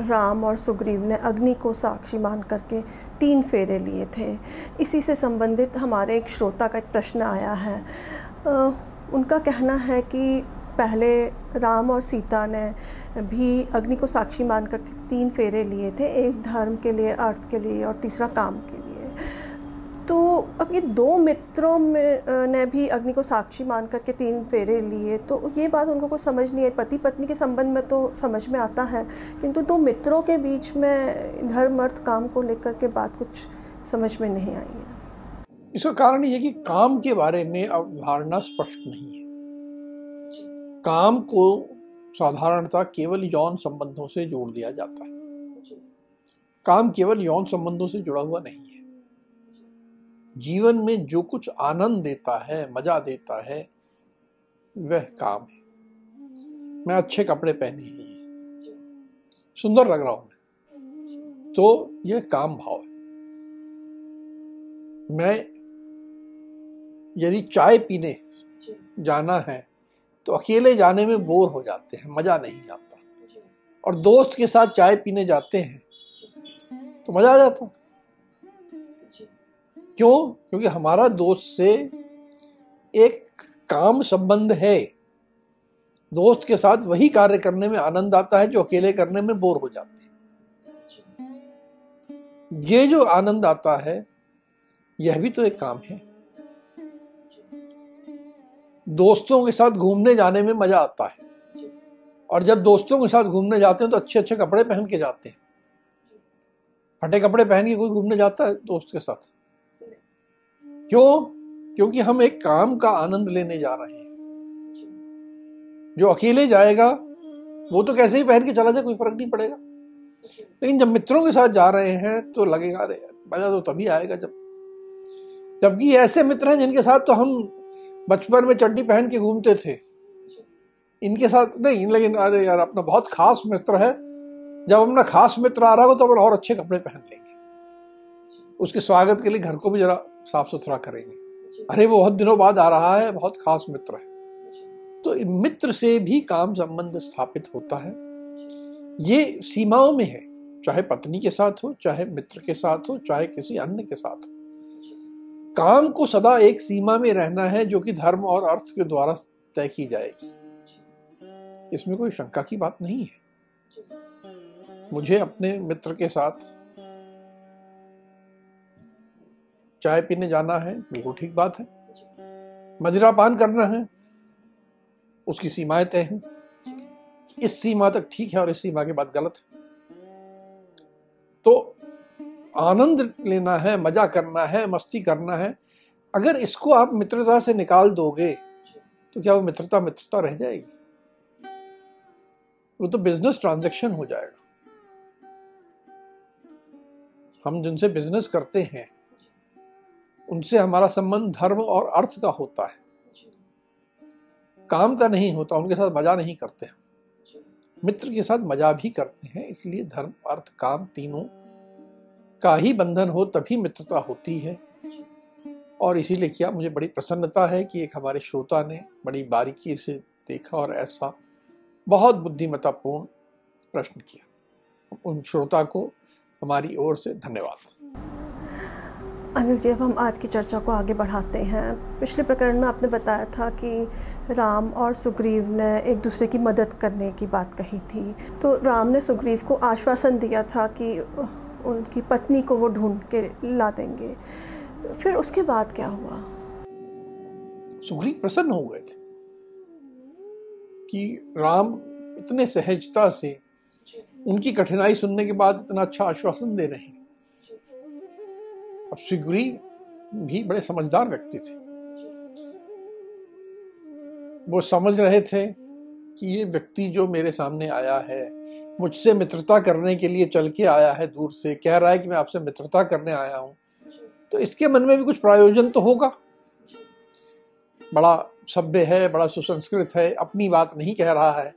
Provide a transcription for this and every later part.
राम और सुग्रीव ने अग्नि को साक्षी मान करके तीन फेरे लिए थे। इसी से संबंधित हमारे एक श्रोता का एक प्रश्न आया है। आ, उनका कहना है कि पहले राम और सीता ने भी अग्नि को साक्षी मान करके तीन फेरे लिए थे एक धर्म के लिए अर्थ के लिए और तीसरा काम के लिए। तो अब ये दो मित्रों में ने भी अग्नि को साक्षी मान करके तीन फेरे लिए। तो ये बात उनको कुछ समझ नहीं है पति पत्नी के संबंध में तो समझ में आता है किंतु दो मित्रों के बीच में धर्म अर्थ काम को लेकर के बात कुछ समझ में नहीं आई है। इसका कारण ये कि काम के बारे में अवधारणा स्पष्ट नहीं है। काम को साधारणता केवल यौन संबंधों से जोड़ दिया जाता है। काम केवल यौन संबंधों से जुड़ा हुआ नहीं है। जीवन में जो कुछ आनंद देता है, मज़ा देता है, वह काम है। मैं अच्छे कपड़े पहने ही। सुंदर लग रहा हूँ मैं। तो यह काम भाव है। मैं यदि चाय पीने जाना है तो अकेले जाने में बोर हो जाते हैं, मज़ा नहीं आता। और दोस्त के साथ चाय पीने जाते हैं तो मज़ा आ जाता क्यों? क्योंकि हमारा दोस्त से एक काम संबंध है। दोस्त के साथ वही कार्य करने में आनंद आता है, जो अकेले करने में बोर हो जाते हैं। ये जो आनंद आता है, यह भी तो एक काम है। दोस्तों के साथ घूमने जाने में मज़ा आता है। और जब दोस्तों के साथ घूमने जाते हैं तो अच्छे अच्छे कपड़े पहन के जाते हैं। फटे कपड़े पहन के कोई घूमने जाता है दोस्त के साथ? क्यों? क्योंकि हम एक काम का आनंद लेने जा रहे हैं। जो अकेले जाएगा, वो तो कैसे ही पहन के चला जाए, कोई फ़र्क नहीं पड़ेगा। लेकिन जब मित्रों के साथ जा रहे हैं तो लगेगा, अरे, मज़ा तो तभी आएगा जब जबकि ऐसे मित्र हैं जिनके साथ तो हम बचपन में चड्डी पहन के घूमते थे। इनके साथ नहीं, लेकिन अरे यार, अपना बहुत खास मित्र है। जब अपना खास मित्र आ रहा हो तो अपन और अच्छे कपड़े पहन लेंगे। उसके स्वागत के लिए घर को भी जरा साफ़ सुथरा करेंगे। अरे, वो बहुत दिनों बाद आ रहा है, बहुत खास मित्र है। तो मित्र से भी काम संबंध स्थापित होता है। ये सीमाओं में है, चाहे पत्नी के साथ हो, चाहे मित्र के साथ हो, चाहे किसी अन्य के साथ हो। काम को सदा एक सीमा में रहना है, जो कि धर्म और अर्थ के द्वारा तय की जाएगी। इसमें कोई शंका की बात नहीं है। मुझे अपने मित्र के साथ चाय पीने जाना है बिल्कुल ठीक बात है। मदिरा पान करना है उसकी सीमाएँ तय हैं। इस सीमा तक ठीक है और इस सीमा के बाद गलत है। तो आनंद लेना है मज़ा करना है मस्ती करना है। अगर इसको आप मित्रता से निकाल दोगे तो क्या वो मित्रता मित्रता रह जाएगी? वो तो बिज़नेस ट्रांजैक्शन हो जाएगा। हम जिनसे बिज़नेस करते हैं उनसे हमारा संबंध धर्म और अर्थ का होता है। काम का नहीं होता, उनके साथ मज़ा नहीं करते मित्र के साथ मज़ा भी करते हैं, इसलिए धर्म, अर्थ, काम तीनों का ही बंधन हो तभी मित्रता होती है। और इसीलिए क्या मुझे बड़ी प्रसन्नता है कि एक हमारे श्रोता ने बड़ी बारीकी से देखा और ऐसा बहुत बुद्धिमतापूर्ण प्रश्न किया। उन श्रोता को हमारी ओर से धन्यवाद। अनिल जी, अब हम आज की चर्चा को आगे बढ़ाते हैं। पिछले प्रकरण में आपने बताया था कि राम और सुग्रीव ने एक दूसरे की मदद करने की बात कही थी। तो राम ने सुग्रीव को आश्वासन दिया था कि उनकी पत्नी को वो ढूंढ के ला देंगे। फिर उसके बाद क्या हुआ? सुग्रीव प्रसन्न हो गए थे कि राम इतने सहजता से उनकी कठिनाई सुनने के बाद इतना अच्छा आश्वासन दे रहे हैं। अब सुग्रीव भी बड़े समझदार व्यक्ति थे। वो समझ रहे थे कि ये व्यक्ति जो मेरे सामने आया है, मुझसे मित्रता करने के लिए चल के आया है दूर से, कह रहा है कि मैं आपसे मित्रता करने आया हूँ तो इसके मन में भी कुछ प्रायोजन तो होगा। बड़ा सभ्य है, बड़ा सुसंस्कृत है, अपनी बात नहीं कह रहा है।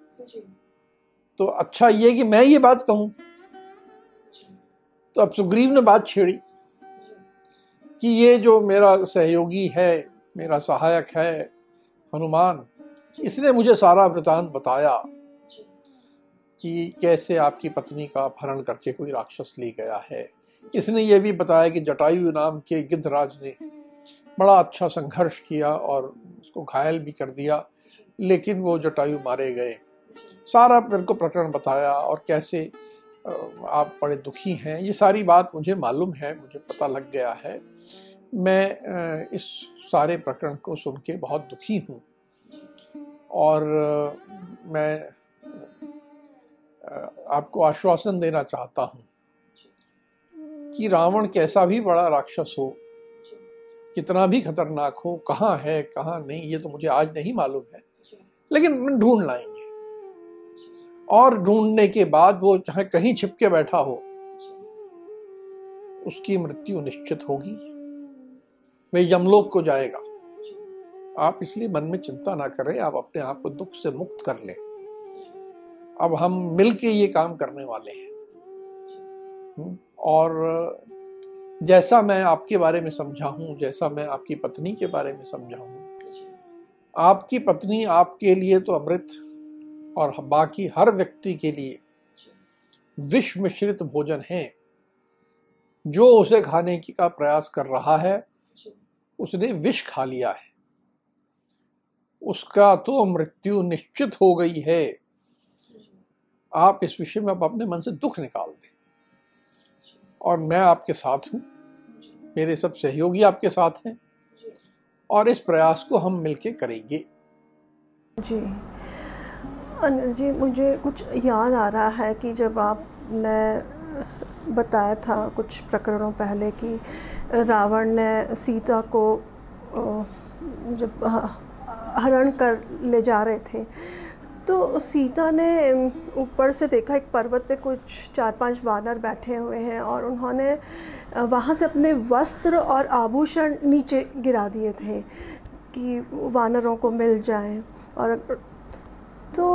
तो अच्छा ये कि मैं ये बात कहूँ। तो अब सुग्रीव ने बात छेड़ी। कि ये जो मेरा सहयोगी है, मेरा सहायक है, हनुमान, इसने मुझे सारा वृतांत बताया कि कैसे आपकी पत्नी का अपहरण करके कोई राक्षस ले गया है। इसने ये भी बताया कि जटायु नाम के गिद्धराज ने बड़ा अच्छा संघर्ष किया और उसको घायल भी कर दिया, लेकिन वो जटायु मारे गए। सारा मेरे को प्रकरण बताया और कैसे आप बड़े दुखी हैं। ये सारी बात मुझे मालूम है, मुझे पता लग गया है। मैं इस सारे प्रकरण को सुन के बहुत दुखी हूँ। और मैं आपको आश्वासन देना चाहता हूँ कि रावण कैसा भी बड़ा राक्षस हो, कितना भी खतरनाक हो, कहाँ है, कहाँ नहीं, ये तो मुझे आज नहीं मालूम है। लेकिन ढूंढ लाएँगे। और ढूँढने के बाद वो चाहे कहीं छिपके बैठा हो उसकी मृत्यु निश्चित होगी। वे यमलोक को जाएगा। आप इसलिए मन में चिंता ना करें आप अपने आप को दुख से मुक्त कर लें। अब हम मिलके ये काम करने वाले हैं। हम्म, और जैसा मैं आपके बारे में समझा हूँ जैसा मैं आपकी पत्नी के बारे में समझा हूँ आपकी पत्नी आपके लिए तो अमृत और बाकी हर व्यक्ति के लिए विष मिश्रित भोजन है। जो उसे खाने की का प्रयास कर रहा है, उसने विष खा लिया है। उसका तो मृत्यु निश्चित हो गई है। आप इस विषय में आप अपने मन से दुख निकाल दें। और मैं आपके साथ हूँ। मेरे सब सहयोगी आपके साथ हैं। और इस प्रयास को हम मिलके करेंगे। जी। अनिल जी, मुझे कुछ याद आ रहा है कि जब आपने बताया था कुछ प्रकरणों पहले कि रावण ने सीता को जब हरण कर ले जा रहे थे तो सीता ने ऊपर से देखा एक पर्वत पे कुछ चार पाँच वानर बैठे हुए हैं और उन्होंने वहाँ से अपने वस्त्र और आभूषण नीचे गिरा दिए थे कि वानरों को मिल जाए और तो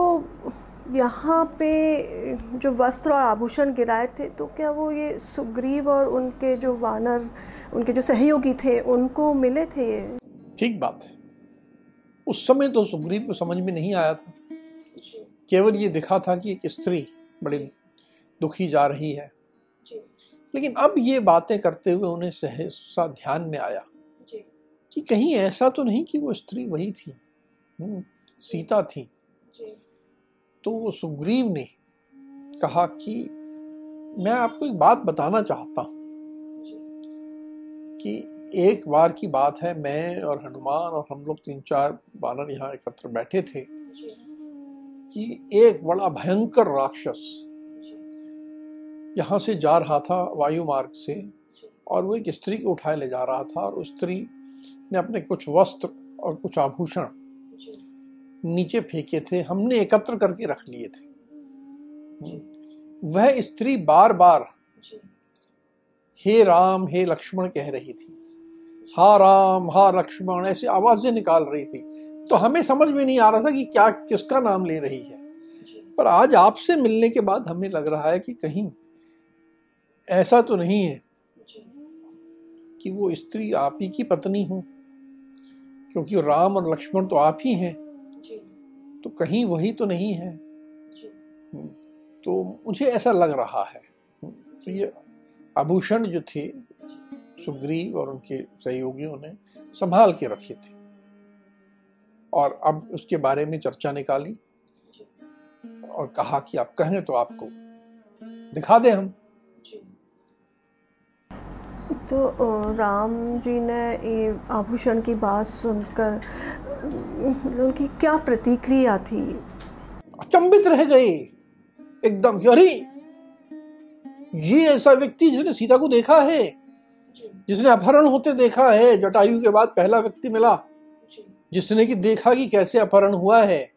यहाँ पे जो वस्त्र और आभूषण गिराए थे तो क्या वो ये सुग्रीव और उनके जो वानर उनके जो सहयोगी थे उनको मिले थे ये? ठीक बात है। उस समय तो सुग्रीव को समझ में नहीं आया था। केवल ये दिखा था कि एक स्त्री बड़ी दुखी जा रही है। लेकिन अब ये बातें करते हुए उन्हें सहसा ध्यान में आया कि कहीं ऐसा तो नहीं कि वो स्त्री वही थी। हम्म, सीता थी। तो सुग्रीव ने कहा कि मैं आपको एक बात बताना चाहता हूँ कि एक बार की बात है, मैं और हनुमान और हम लोग तीन चार बानर यहाँ एकत्र बैठे थे कि एक बड़ा भयंकर राक्षस यहाँ से जा रहा था वायु मार्ग से और वो एक स्त्री को उठाए ले जा रहा था और उस स्त्री ने अपने कुछ वस्त्र और कुछ आभूषण नीचे फेंके थे हमने एकत्र करके रख लिए थे। वह स्त्री बार बार हे राम हे लक्ष्मण कह रही थी। हा राम हा लक्ष्मण ऐसी आवाज़ें निकाल रही थी। तो हमें समझ में नहीं आ रहा था कि क्या किसका नाम ले रही है। पर आज आपसे मिलने के बाद हमें लग रहा है कि कहीं ऐसा तो नहीं है कि वो स्त्री आप ही की पत्नी हो। क्योंकि राम और लक्ष्मण तो आप ही हैं। तो कहीं वही तो नहीं है। तो मुझे ऐसा लग रहा है। तो ये आभूषण जो थे सुग्रीव और उनके सहयोगियों ने संभाल के रखे थे। और अब उसके बारे में चर्चा निकाली और कहा कि आप कहें तो आपको दिखा दें हम। तो राम जी ने ये आभूषण की बात सुनकर उनकी क्या प्रतिक्रिया थी? अचंबित रह गए। एकदम अरे ये ऐसा व्यक्ति जिसने सीता को देखा है, जिसने अपहरण होते देखा है, जटायु के बाद पहला व्यक्ति मिला, जिसने कि देखा कि कैसे अपहरण हुआ है।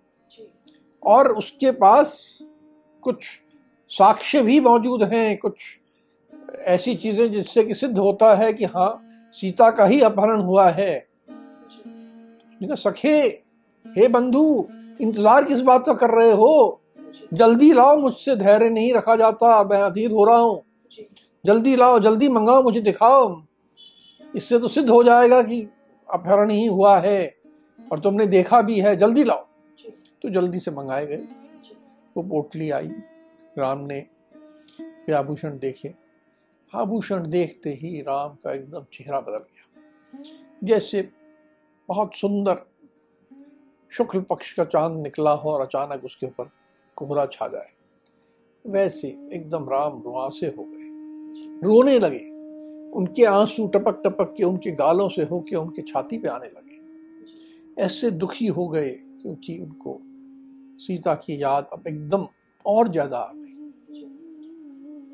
और उसके पास कुछ साक्ष्य भी मौजूद हैं, कुछ ऐसी चीज़ें जिससे कि सिद्ध होता है कि हाँ सीता का ही अपहरण हुआ है। सखे हे। बंधु, इंतज़ार किस बात का कर रहे हो? जल्दी लाओ, मुझसे धैर्य नहीं रखा जाता। मैं अधीर हो रहा हूँ। जल्दी लाओ, जल्दी मंगाओ, मुझे दिखाओ। इससे तो सिद्ध हो जाएगा कि अपहरण ही हुआ है और तुमने देखा भी है। जल्दी लाओ। तो जल्दी से मंगाए गए। वो पोटली आई। राम ने वे आभूषण देखे। आभूषण देखते ही राम का एकदम चेहरा बदल गया। जैसे बहुत सुंदर शुक्ल पक्ष का चाँद निकला हो और अचानक उसके ऊपर कोहरा छा जाए। वैसे एकदम राम रुआसे हो गए। रोने लगे। उनके आँसू टपक टपक के, उनके गालों से होके उनके छाती पे आने लगे। ऐसे दुखी हो गए क्योंकि उनको सीता की याद अब एकदम और ज़्यादा आ गई।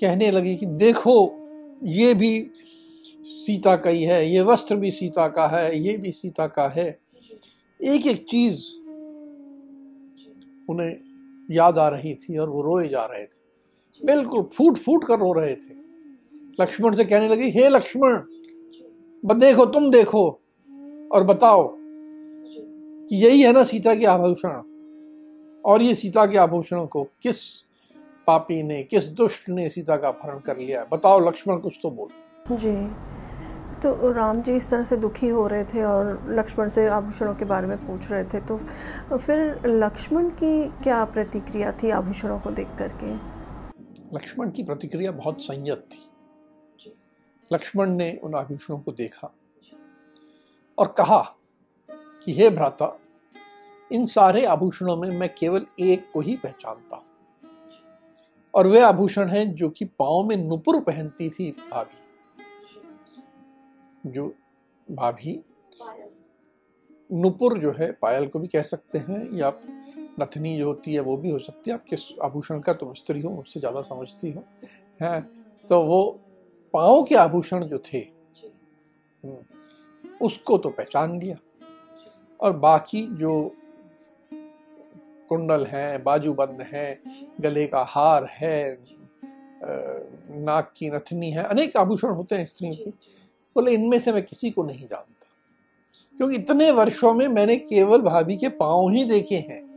कहने लगी कि देखो, ये भी सीता का ही है, ये वस्त्र भी सीता का है, ये भी सीता का है। एक एक चीज़ उन्हें याद आ रही थी और वो रोए जा रहे थे। बिल्कुल फूट फूट कर रो रहे थे। लक्ष्मण से कहने लगी, हे लक्ष्मण देखो, तुम देखो और बताओ कि यही है ना सीता के आभूषण। और ये सीता के आभूषणों को किस पापी ने, किस दुष्ट ने सीता का अपहरण कर लिया बताओ, लक्ष्मण, कुछ तो बोल। जी। तो राम जी इस तरह से दुखी हो रहे थे और लक्ष्मण से आभूषणों के बारे में पूछ रहे थे। तो फिर लक्ष्मण की क्या प्रतिक्रिया थी आभूषणों को देख करके? लक्ष्मण की प्रतिक्रिया बहुत संयत थी। लक्ष्मण ने उन आभूषणों को देखा और कहा कि, हे भ्राता, इन सारे आभूषणों में मैं केवल एक को ही पहचानता हूँ। और वे आभूषण हैं जो कि पाओ में नुपुर पहनती थी भाभी। जो भाभी नुपुर जो है पायल को भी कह सकते हैं या नथनी जो होती है वो भी हो सकती है। आप किस आभूषण का तुम स्त्री हो मुझसे ज़्यादा समझती हो। है तो वो पाओ के आभूषण जो थे हम्म, उसको तो पहचान लिया। और बाकी जो कुंडल हैं बाजूबंद हैं गले का हार है नाक की नथनी है अनेक आभूषण होते हैं स्त्रियों के। बोले, इनमें से मैं किसी को नहीं जानता। क्योंकि इतने वर्षों में मैंने केवल भाभी के पाँव ही देखे हैं।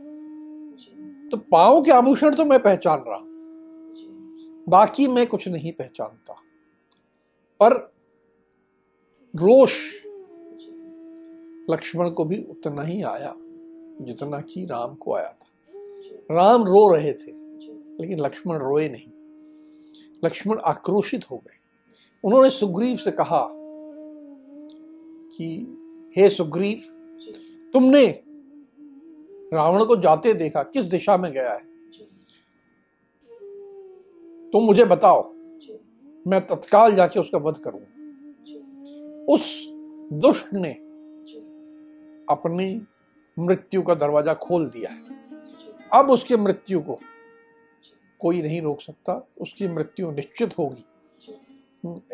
तो पाँव के आभूषण तो मैं पहचान रहा बाकी मैं कुछ नहीं पहचानता। पर रोष लक्ष्मण को भी उतना ही आया जितना कि राम को आया था। राम रो रहे थे, लेकिन लक्ष्मण रोए नहीं। लक्ष्मण आक्रोशित हो गए। उन्होंने सुग्रीव से कहा कि, हे सुग्रीव, तुमने रावण को जाते देखा, किस दिशा में गया है? तुम मुझे बताओ, मैं तत्काल जाके उसका वध करूँ। उस दुष्ट ने अपनी मृत्यु का दरवाज़ा खोल दिया है। अब उसकी मृत्यु को कोई नहीं रोक सकता, उसकी मृत्यु निश्चित होगी।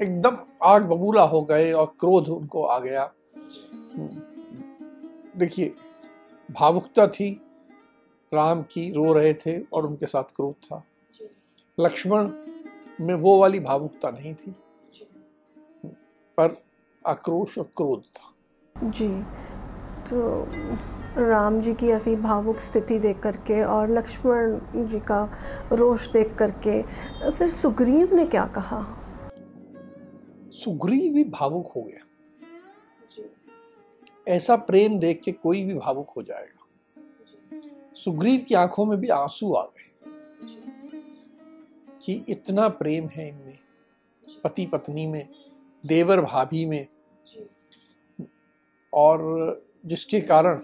एकदम आग बबूला हो गए और क्रोध उनको आ गया। देखिए भावुकता थी राम की रो रहे थे और उनके साथ क्रोध था। लक्ष्मण में वो वाली भावुकता नहीं थी पर आक्रोश और क्रोध था। जी तो राम जी की ऐसी भावुक स्थिति देख करके और लक्ष्मण जी का रोष देख करके फिर सुग्रीव ने क्या कहा? सुग्रीव भी भावुक हो गया। ऐसा प्रेम देख के कोई भी भावुक हो जाएगा। सुग्रीव की आँखों में भी आँसू आ गए कि इतना प्रेम है इनमें, पति पत्नी में, देवर भाभी में, और जिसके कारण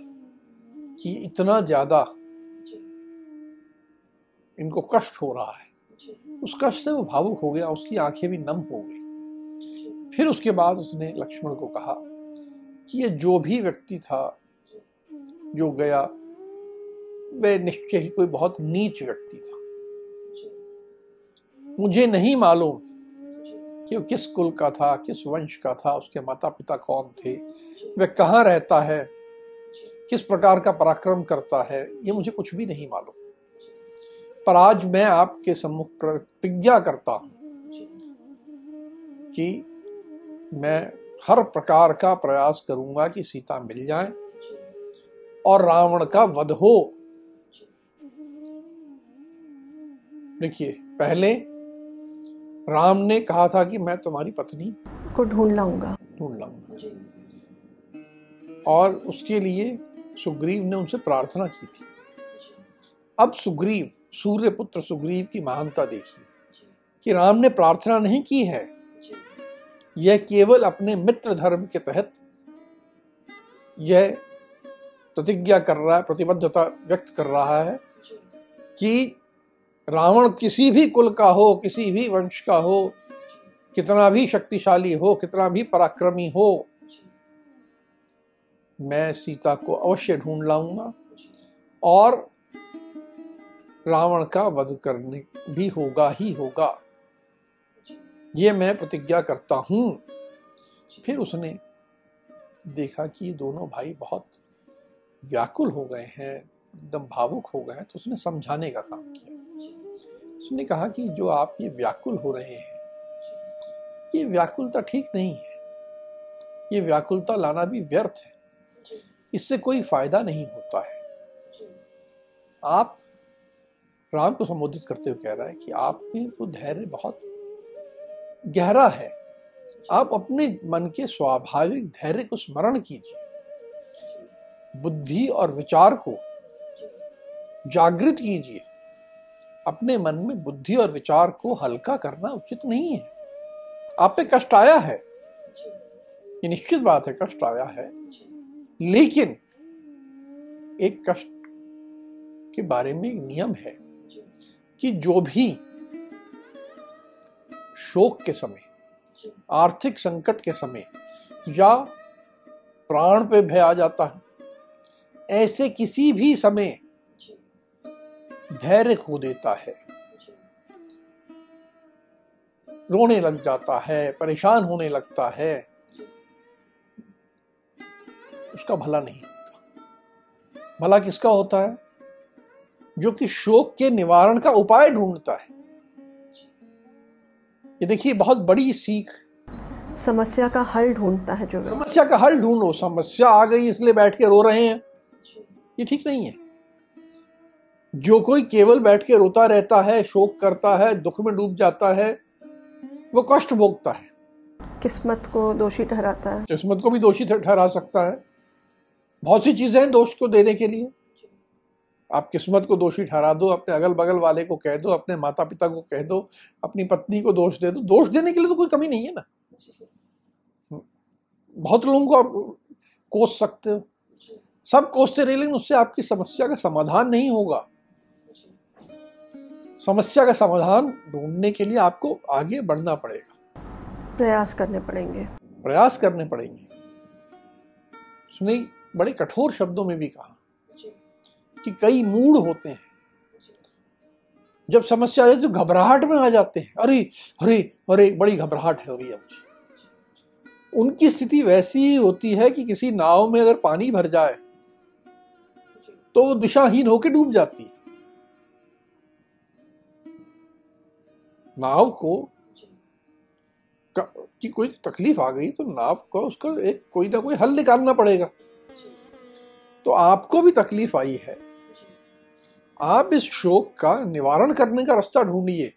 कि इतना ज़्यादा इनको कष्ट हो रहा है। उस कष्ट से वो भावुक हो गया, उसकी आँखें भी नम हो गई। फिर उसके बाद उसने लक्ष्मण को कहा कि ये जो भी व्यक्ति था, जो गया, वह निश्चय ही कोई बहुत नीच व्यक्ति था। मुझे नहीं मालूम कि वो किस कुल का था, किस वंश का था, उसके माता पिता कौन थे, वह कहाँ रहता है, किस प्रकार का पराक्रम करता है, ये मुझे कुछ भी नहीं मालूम। पर आज मैं आपके सम्मुख प्रतिज्ञा करता हूँ कि मैं हर प्रकार का प्रयास करूँगा कि सीता मिल जाए और रावण का वध हो। देखिए पहले राम ने कहा था कि मैं तुम्हारी पत्नी को ढूंढ लाऊँगा। ढूंढ लाऊँगा। और उसके लिए सुग्रीव ने उनसे प्रार्थना की थी। अब सुग्रीव सूर्य पुत्र सुग्रीव की महानता देखिए कि राम ने प्रार्थना नहीं की है। यह केवल अपने मित्र धर्म के तहत यह प्रतिज्ञा कर रहा है प्रतिबद्धता व्यक्त कर रहा है कि रावण किसी भी कुल का हो किसी भी वंश का हो कितना भी शक्तिशाली हो कितना भी पराक्रमी हो मैं सीता को अवश्य ढूंढ लाऊँगा और रावण का वध करने भी होगा ही होगा। ये मैं प्रतिज्ञा करता हूँ। फिर उसने देखा कि दोनों भाई बहुत व्याकुल हो गए हैं, एकदम भावुक हो गए तो उसने समझाने का काम किया। उसने कहा कि जो आप ये व्याकुल हो रहे हैं, ये व्याकुलता ठीक नहीं है। ये व्याकुलता लाना भी व्यर्थ है। इससे कोई फ़ायदा नहीं होता है। आप राम को संबोधित करते हुए कह रहा है कि आपके तो धैर्य बहुत गहरा है। आप अपने मन के स्वाभाविक धैर्य को स्मरण कीजिए। बुद्धि और विचार को जागृत कीजिए। अपने मन में बुद्धि और विचार को हल्का करना उचित नहीं है। आप पे कष्ट आया है। ये निश्चित बात है, कष्ट आया है। लेकिन एक कष्ट के बारे में एक नियम है कि जो भी शोक के समय, आर्थिक संकट के समय, या प्राण पे भय आ जाता है, ऐसे किसी भी समय धैर्य खो देता है। रोने लग जाता है, परेशान होने लगता है। उसका भला नहीं होता। भला किसका होता है? जो कि शोक के निवारण का उपाय ढूंढता है। ये देखिए बहुत बड़ी सीख। समस्या का हल ढूंढता है जो समस्या का हल ढूंढो। समस्या आ गई इसलिए बैठ के रो रहे हैं। ये ठीक नहीं है। जो कोई केवल बैठ के रोता रहता है शोक करता है दुख में डूब जाता है वो कष्ट भोगता है। किस्मत को दोषी ठहराता है। किस्मत को भी दोषी ठहरा सकता है। बहुत सी चीज़ें हैं दोष को देने के लिए। आप किस्मत को दोषी ठहरा दो अपने अगल बगल वाले को कह दो अपने माता पिता को कह दो अपनी पत्नी को दोष दे दो। दोष देने के लिए तो कोई कमी नहीं है ना। बहुत लोगों को आप कोस सकते हो। सब कोसते रहे लेकिन उससे आपकी समस्या का समाधान नहीं होगा। समस्या का समाधान ढूँढने के लिए आपको आगे बढ़ना पड़ेगा। प्रयास करने पड़ेंगे। प्रयास करने पड़ेंगे। सुनी बड़े कठोर शब्दों में भी कहा। कि कई मूड होते हैं। जब समस्या आए तो घबराहट में आ जाते हैं। अरे अरे अरे, बड़ी घबराहट हो रही है मुझे उनकी स्थिति वैसी ही होती है कि किसी नाव में अगर पानी भर जाए तो वो दिशाहीन होकर डूब जाती है। नाव को, की कोई तकलीफ़ आ गई तो नाव को उसका एक कोई ना कोई हल निकालना पड़ेगा। तो आपको भी तकलीफ़ आई है। आप इस शोक का निवारण करने का रास्ता ढूंढिए।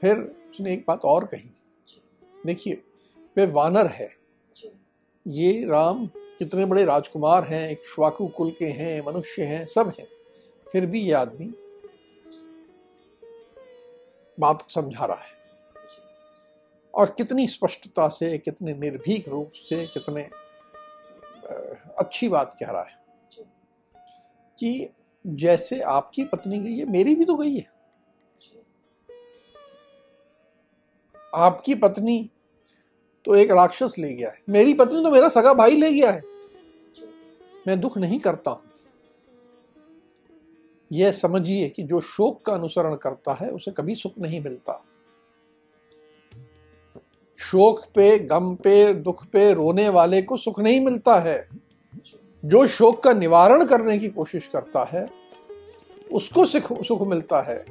फिर उसने एक बात और कही। देखिए, वे वानर है। ये राम कितने बड़े राजकुमार हैं, एक श्वाकु कुल के हैं, मनुष्य हैं, सब हैं। फिर भी ये आदमी बात समझा रहा है। और कितनी स्पष्टता से, कितने निर्भीक रूप से, कितने अच्छी बात कह रहा है कि जैसे आपकी पत्नी गई है, मेरी भी तो गई है। आपकी पत्नी तो एक राक्षस ले गया है। मेरी पत्नी तो मेरा सगा भाई ले गया है। मैं दुख नहीं करता हूँ। यह समझिए कि जो शोक का अनुसरण करता है, उसे कभी सुख नहीं मिलता। शोक पे, गम पे, दुख पे रोने वाले को सुख नहीं मिलता है। जो शोक का निवारण करने की कोशिश करता है, उसको सुख सुख मिलता है।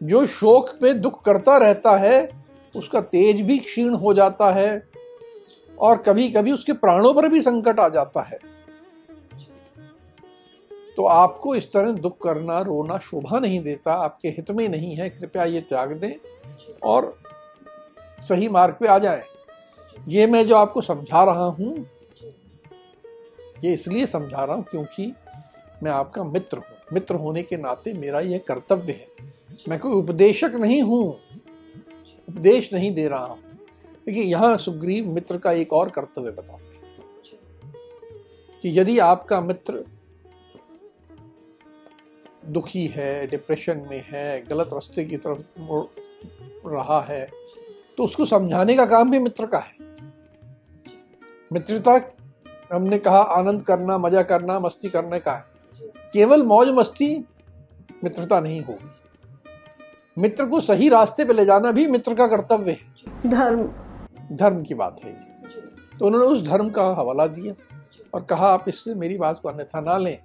जो शोक पे दुख करता रहता है, उसका तेज भी क्षीण हो जाता है और कभी कभी उसके प्राणों पर भी संकट आ जाता है। तो आपको इस तरह दुख करना, रोना शोभा नहीं देता, आपके हित में नहीं है, कृपया ये त्याग दें और सही मार्ग पे आ जाएँ। ये मैं जो आपको समझा रहा हूँ ये इसलिए समझा रहा हूँ क्योंकि मैं आपका मित्र हूँ। मित्र होने के नाते मेरा यह कर्तव्य है। मैं कोई उपदेशक नहीं हूँ, उपदेश नहीं दे रहा हूँ। देखिए, यहाँ सुग्रीव मित्र का एक और कर्तव्य बताते हैं कि यदि आपका मित्र दुखी है डिप्रेशन में है, गलत रास्ते की तरफ़ रहा है तो उसको समझाने का काम भी मित्र का है। मित्रता हमने कहा आनंद करना मज़ा करना मस्ती करने का है। केवल मौज मस्ती मित्रता नहीं होगी। मित्र को सही रास्ते पे ले जाना भी मित्र का कर्तव्य है। धर्म। धर्म की बात है तो उन्होंने उस धर्म का हवाला दिया और कहा आप इससे मेरी बात को अन्यथा ना लें।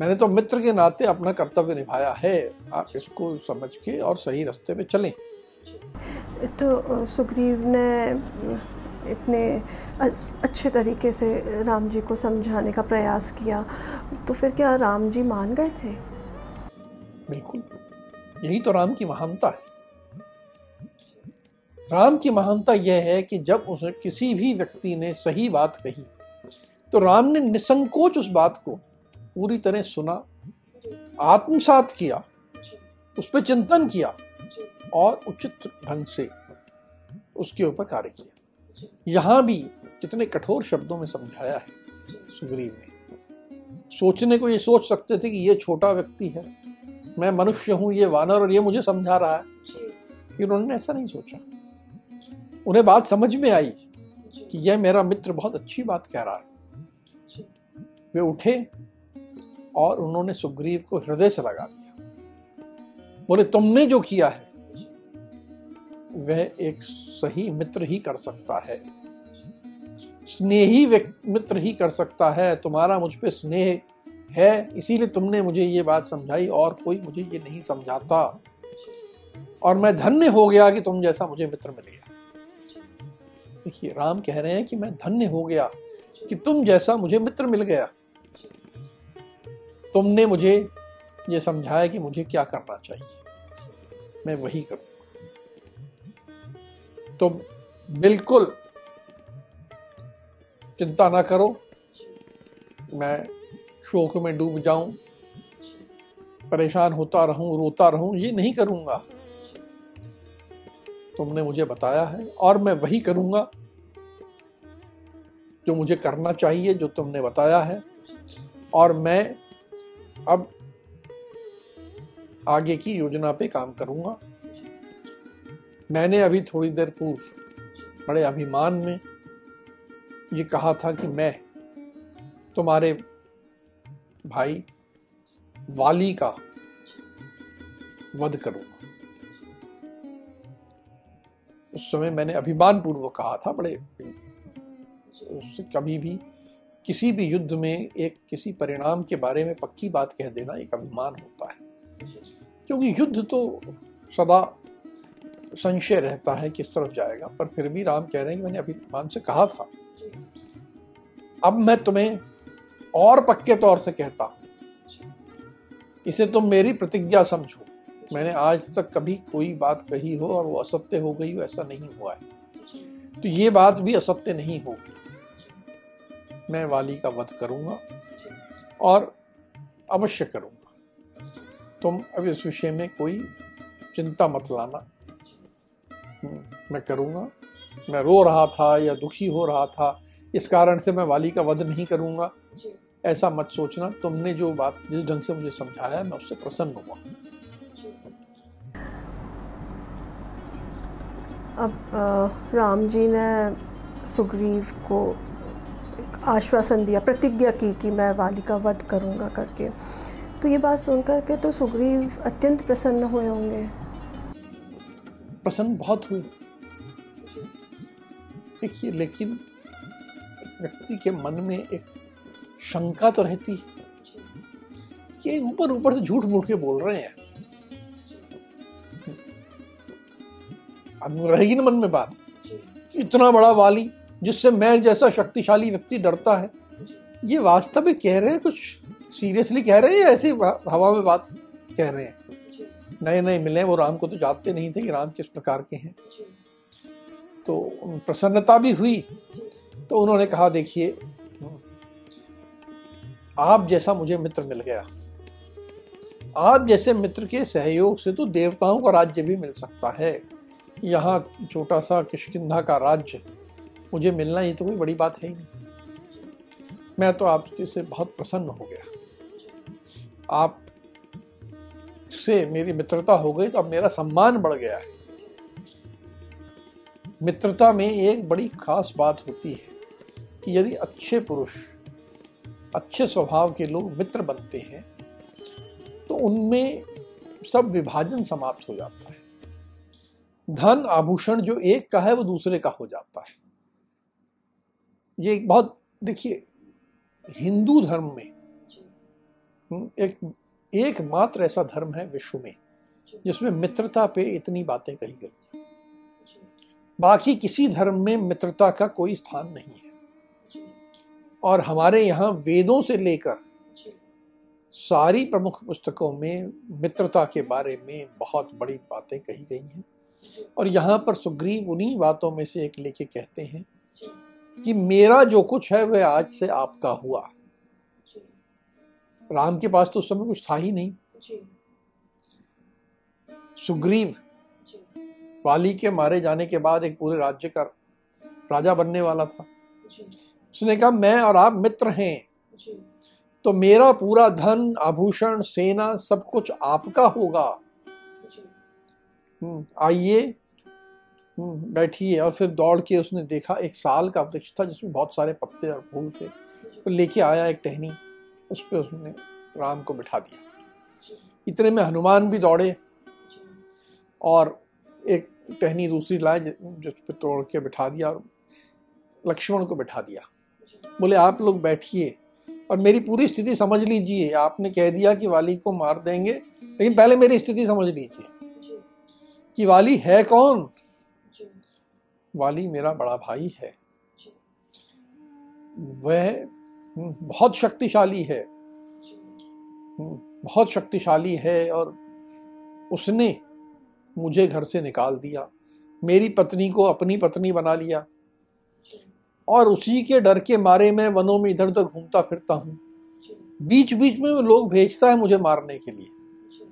मैंने तो मित्र के नाते अपना कर्तव्य निभाया है। आप इसको समझ के और सही रास्ते पे चलें। तो सुग्रीव ने इतने अच्छे तरीके से राम जी को समझाने का प्रयास किया तो फिर क्या राम जी मान गए थे? बिल्कुल। यही तो राम की महानता है। राम की महानता यह है कि जब उसे किसी भी व्यक्ति ने सही बात कही तो राम ने निसंकोच उस बात को पूरी तरह सुना, आत्मसात किया, उस पर चिंतन किया और उचित ढंग से उसके ऊपर कार्य किया। यहाँ भी कितने कठोर शब्दों में समझाया है सुग्रीव ने। सोचने को ये सोच सकते थे कि ये छोटा व्यक्ति है मैं मनुष्य हूँ ये वानर और ये मुझे समझा रहा है। कि उन्होंने ऐसा नहीं सोचा। उन्हें बात समझ में आई कि यह मेरा मित्र बहुत अच्छी बात कह रहा है। वे उठे और उन्होंने सुग्रीव को हृदय से लगा दिया। बोले तुमने जो किया है वह एक सही मित्र ही कर सकता है। स्नेही मित्र ही कर सकता है। तुम्हारा मुझ पर स्नेह है, इसीलिए तुमने मुझे ये बात समझाई और कोई मुझे ये नहीं समझाता। और मैं धन्य हो गया कि तुम जैसा मुझे मित्र मिल। गया देखिए, राम कह रहे हैं कि मैं धन्य हो गया कि तुम जैसा मुझे मित्र मिल गया। तुमने मुझे ये समझाया कि मुझे क्या करना चाहिए। मैं वही करूँ। तो बिल्कुल चिंता ना करो। मैं शोक में डूब जाऊँ, परेशान होता रहूँ, रोता रहूँ, ये नहीं करूँगा। तुमने मुझे बताया है और मैं वही करूँगा जो मुझे करना चाहिए, जो तुमने बताया है। और मैं अब आगे की योजना पे काम करूँगा। मैंने अभी थोड़ी देर पूर्व बड़े अभिमान में ये कहा था कि मैं तुम्हारे भाई वाली का वध करूँगा। उस समय मैंने अभिमान पूर्वक कहा था बड़े उससे कभी भी किसी भी युद्ध में एक किसी परिणाम के बारे में पक्की बात कह देना एक अभिमान होता है। क्योंकि युद्ध तो सदा संशय रहता है किस तरफ़ जाएगा, पर फिर भी राम कह रहे हैं कि मैंने अभिमान से कहा था। अब मैं तुम्हें और पक्के तौर से कहता हूँ। इसे तुम मेरी प्रतिज्ञा समझो। मैंने आज तक कभी कोई बात कही हो और वो असत्य हो गई हो, ऐसा नहीं हुआ है। तो ये बात भी असत्य नहीं होगी। मैं वाली का वध करूँगा और अवश्य करूँगा। तुम अब इस विषय में कोई चिंता मत लाना। मैं करूँगा। मैं रो रहा था या दुखी हो रहा था इस कारण से मैं वाली का वध नहीं करूँगा। ऐसा मत सोचना। तुमने जो बात जिस ढंग से मुझे समझाया मैं उससे प्रसन्न हुआ। अब राम जी ने सुग्रीव को आश्वासन दिया प्रतिज्ञा की कि मैं वाली का वध करूँगा करके। तो ये बात सुन करके तो सुग्रीव अत्यंत प्रसन्न हुए होंगे। प्रसन्न बहुत हुए देखिए, लेकिन व्यक्ति के मन में एक शंका तो रहती है। ऊपर ऊपर से झूठ मूठ के बोल रहे हैं। रहेगी ना मन में बात। कि इतना बड़ा वाली, जिससे मैं जैसा शक्तिशाली व्यक्ति डरता है, ये वास्तव में कह रहे हैं, कुछ सीरियसली कह रहे हैं या ऐसी हवा में बात कह रहे हैं? नए नए मिले वो राम को तो जानते नहीं थे कि राम किस प्रकार के हैं। तो प्रसन्नता भी हुई तो उन्होंने कहा देखिए आप जैसा मुझे मित्र मिल गया आप जैसे मित्र के सहयोग से तो देवताओं का राज्य भी मिल सकता है। यहाँ छोटा सा किशकिंधा का राज्य मुझे मिलना ही तो कोई बड़ी बात है ही नहीं। मैं तो आपके से बहुत प्रसन्न हो गया। आप से मेरी मित्रता हो गई तो अब मेरा सम्मान बढ़ गया है। मित्रता में एक बड़ी खास बात होती है कि यदि अच्छे पुरुष अच्छे स्वभाव के लोग मित्र बनते हैं तो उनमें सब विभाजन समाप्त हो जाता है। धन आभूषण जो एक का है वो दूसरे का हो जाता है। ये एक बहुत देखिए हिंदू धर्म में हम्म, एक एकमात्र ऐसा धर्म है विश्व में, जिसमें मित्रता पे इतनी बातें कही गई बाकी किसी धर्म में मित्रता का कोई स्थान नहीं है। और हमारे यहाँ वेदों से लेकर सारी प्रमुख पुस्तकों में मित्रता के बारे में बहुत बड़ी बातें कही गई हैं। और यहाँ पर सुग्रीव उन्हीं बातों में से एक लेके कहते हैं कि मेरा जो कुछ है वह आज से आपका हुआ। राम के पास तो उस समय कुछ था ही नहीं। सुग्रीव वाली के मारे जाने के बाद एक पूरे राज्य का राजा बनने वाला था। उसने कहा मैं और आप मित्र हैं। तो मेरा पूरा धन आभूषण सेना सब कुछ आपका होगा। हम्म, आइए। हम्म, बैठिए। और फिर दौड़ के उसने देखा एक साल का वृक्ष था जिसमें बहुत सारे पत्ते और फूल थे। तो लेके आया एक टहनी। उस पर उसने राम को बिठा दिया। इतने में हनुमान भी दौड़े और एक टहनी दूसरी लाए जिस पर तोड़ के बिठा दिया और लक्ष्मण को बिठा दिया। बोले, आप लोग बैठिए और मेरी पूरी स्थिति समझ लीजिए। आपने कह दिया कि वाली को मार देंगे, लेकिन पहले मेरी स्थिति समझ लीजिए कि वाली है कौन? वाली मेरा बड़ा भाई है। वह बहुत शक्तिशाली है। बहुत शक्तिशाली है और उसने मुझे घर से निकाल दिया। मेरी पत्नी को अपनी पत्नी बना लिया। और उसी के डर के मारे मैं वनों में इधर उधर घूमता फिरता हूँ। बीच बीच में वो लोग भेजता है मुझे मारने के लिए।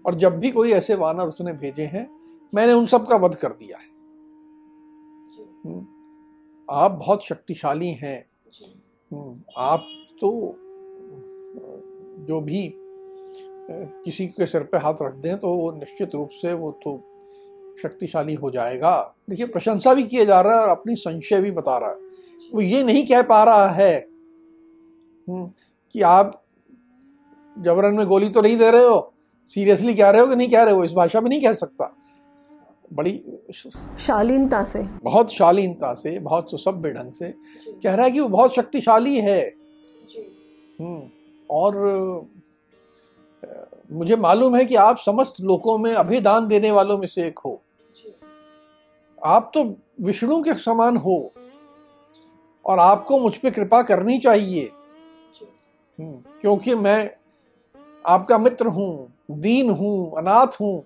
और जब भी कोई ऐसे वानर उसने भेजे हैं मैंने उन सब का वध कर दिया है। हम्म, आप बहुत शक्तिशाली हैं। हम्म, आप तो जो भी किसी के सिर पे हाथ रख दें तो वो निश्चित रूप से वो तो शक्तिशाली हो जाएगा। देखिए प्रशंसा भी किया जा रहा है और अपनी संशय भी बता रहा है। वो ये नहीं कह पा रहा है हम्म, कि आप जबरन में गोली तो नहीं दे रहे हो सीरियसली कह रहे हो कि नहीं कह रहे हो इस भाषा में नहीं कह सकता। बड़ी शालीनता से। बहुत शालीनता से बहुत सुसभ्य ढंग से कह रहा है कि वो बहुत शक्तिशाली है। और मुझे मालूम है कि आप समस्त लोगों में अभिदान देने वालों में से एक हो। आप तो विष्णु के समान हो और आपको मुझ पर कृपा करनी चाहिए। हम्म, क्योंकि मैं आपका मित्र हूँ दीन हूँ अनाथ हूँ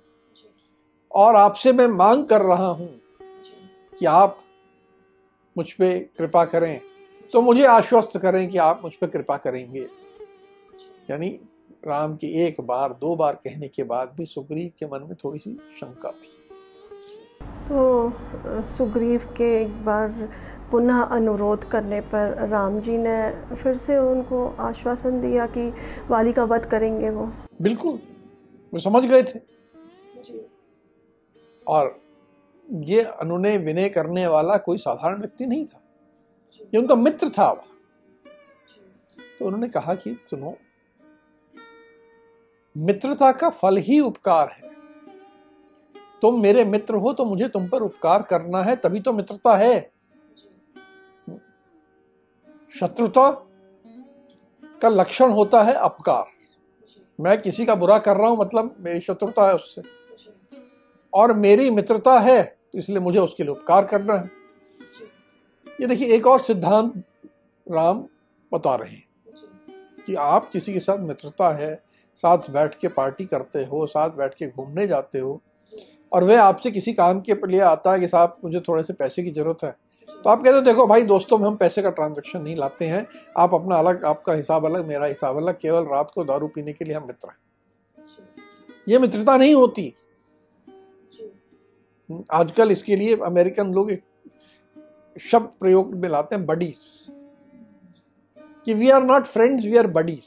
और आपसे मैं मांग कर रहा हूँ कि आप मुझ पर कृपा करें। तो मुझे आश्वस्त करें कि आप मुझ पर कृपा करेंगे। यानी राम की एक बार दो बार कहने के बाद भी सुग्रीव के मन में थोड़ी सी शंका थी। तो सुग्रीव के एक बार पुनः अनुरोध करने पर राम जी ने फिर से उनको आश्वासन दिया कि वाली का वध करेंगे वो। बिल्कुल। वो समझ गए थे। और ये अनुनय विनय करने वाला कोई साधारण व्यक्ति नहीं था। ये उनका मित्र था तो उन्होंने कहा कि सुनो, मित्रता का फल ही उपकार है। तुम मेरे मित्र हो तो मुझे तुम पर उपकार करना है, तभी तो मित्रता है। शत्रुता का लक्षण होता है अपकार। मैं किसी का बुरा कर रहा हूँ मतलब मेरी शत्रुता है उससे। और मेरी मित्रता है तो इसलिए मुझे उसके लिए उपकार करना है। ये देखिए, एक और सिद्धांत राम बता रहे हैं कि आप किसी के साथ मित्रता है, साथ बैठ के पार्टी करते हो, साथ बैठ के घूमने जाते हो, और वह आपसे किसी काम के लिए आता है कि साहब, मुझे थोड़े से पैसे की ज़रूरत है तो आप कहते हो, देखो भाई, दोस्तों में हम पैसे का ट्रांजेक्शन नहीं लाते हैं, आप अपना अलग, आपका हिसाब अलग, मेरा हिसाब अलग, केवल रात को दारू पीने के लिए हम मित्र हैं। ये मित्रता नहीं होती। आजकल इसके लिए अमेरिकन लोग एक शब्द प्रयोग में लाते हैं बडीज कि we are not friends we are buddies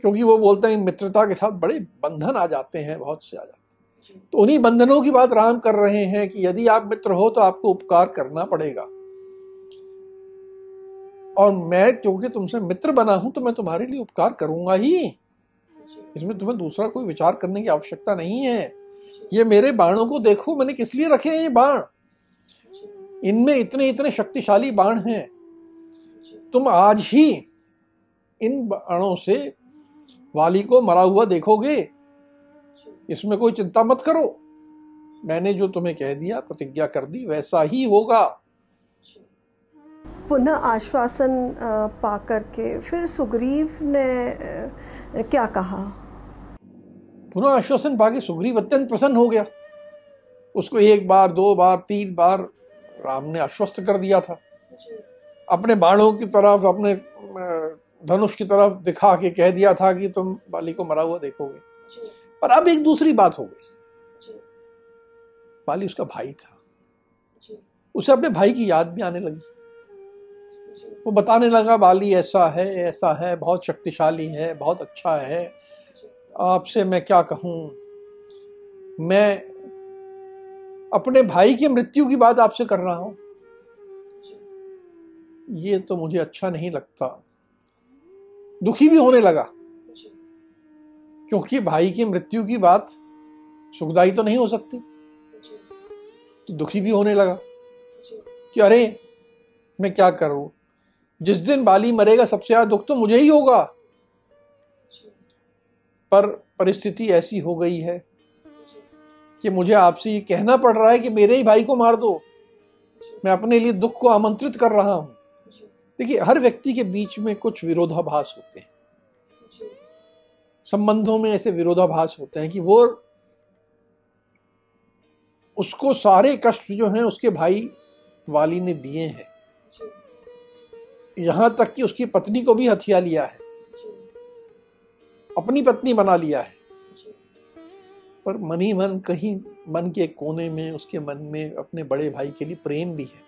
क्योंकि वो बोलते हैं, मित्रता के साथ बड़े बंधन आ जाते हैं, बहुत से आ जाते हैं। तो उन्हीं बंधनों की बात राम कर रहे हैं कि यदि आप मित्र हो तो आपको उपकार करना पड़ेगा। और मैं, क्योंकि तुमसे मित्र बना हूँ तो मैं तुम्हारे लिए उपकार करूँगा ही। इसमें तुम्हें दूसरा कोई विचार करने की आवश्यकता नहीं है। ये मेरे बाणों को देखो, मैंने किस लिए रखे हैं ये बाण? इनमें इतने इतने शक्तिशाली बाण हैं। तुम आज ही इन बाणों से वाली को मरा हुआ देखोगे। इसमें कोई चिंता मत करो। मैंने जो तुम्हें कह दिया प्रतिज्ञा कर दी वैसा ही होगा। पुनः आश्वासन पा करके फिर सुग्रीव ने क्या कहा? पुनः आश्वासन पाके सुग्रीव अत्यंत प्रसन्न हो गया। उसको एक बार दो बार तीन बार राम ने आश्वस्त कर दिया था। अपने बाणों की तरफ़, अपने धनुष की तरफ़ दिखा के कह दिया था कि तुम बाली को मरा हुआ देखोगे। पर अब एक दूसरी बात हो गई। बाली उसका भाई था। उसे अपने भाई की याद भी आने लगी। वो बताने लगा, बाली, ऐसा है ऐसा है, बहुत शक्तिशाली है, बहुत अच्छा है। आपसे मैं क्या कहूँ? मैं अपने भाई की मृत्यु की बात आपसे कर रहा हूँ। ये तो मुझे अच्छा नहीं लगता। दुखी भी होने लगा। क्योंकि भाई की मृत्यु की बात सुखदाई तो नहीं हो सकती। तो दुखी भी होने लगा कि अरे, मैं क्या करूँ? जिस दिन बाली मरेगा, सबसे ज़्यादा दुख तो मुझे ही होगा। पर परिस्थिति ऐसी हो गई है कि मुझे आपसे ये कहना पड़ रहा है कि मेरे ही भाई को मार दो। मैं अपने लिए दुख को आमंत्रित कर रहा हूँ। देखिए, हर व्यक्ति के बीच में कुछ विरोधाभास होते हैं। संबंधों में ऐसे विरोधाभास होते हैं कि वो उसको सारे कष्ट जो हैं उसके भाई वाली ने दिए हैं। यहाँ तक कि उसकी पत्नी को भी हथिया लिया है। अपनी पत्नी बना लिया है। पर मन ही मन कहीं मन के कोने में, उसके मन में अपने बड़े भाई के लिए प्रेम भी है।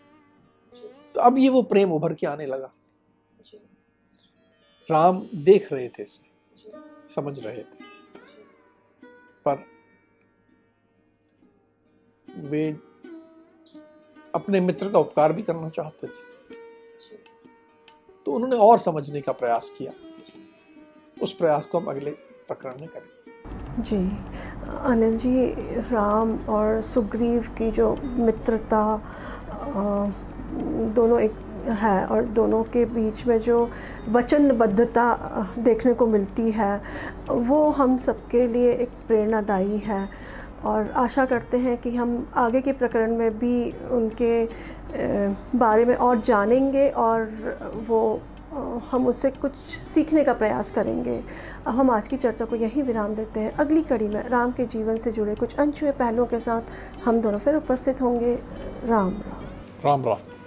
तो अब ये वो प्रेम उभर के आने लगा। राम देख रहे थे इसे, समझ रहे थे। पर वे अपने मित्र का उपकार भी करना चाहते थे। तो उन्होंने और समझने का प्रयास किया। उस प्रयास को हम अगले प्रकरण में करेंगे। जी। अनिल जी, राम और सुग्रीव की जो मित्रता दोनों एक है और दोनों के बीच में जो वचनबद्धता देखने को मिलती है, वो हम सबके लिए एक प्रेरणादायी है। और आशा करते हैं कि हम आगे के प्रकरण में भी उनके बारे में और जानेंगे और वो हम उससे कुछ सीखने का प्रयास करेंगे। अब हम आज की चर्चा को यहीं विराम देते हैं। अगली कड़ी में राम के जीवन से जुड़े कुछ अनछुए पहलुओं के साथ हम दोनों फिर उपस्थित होंगे। राम राम। राम राम।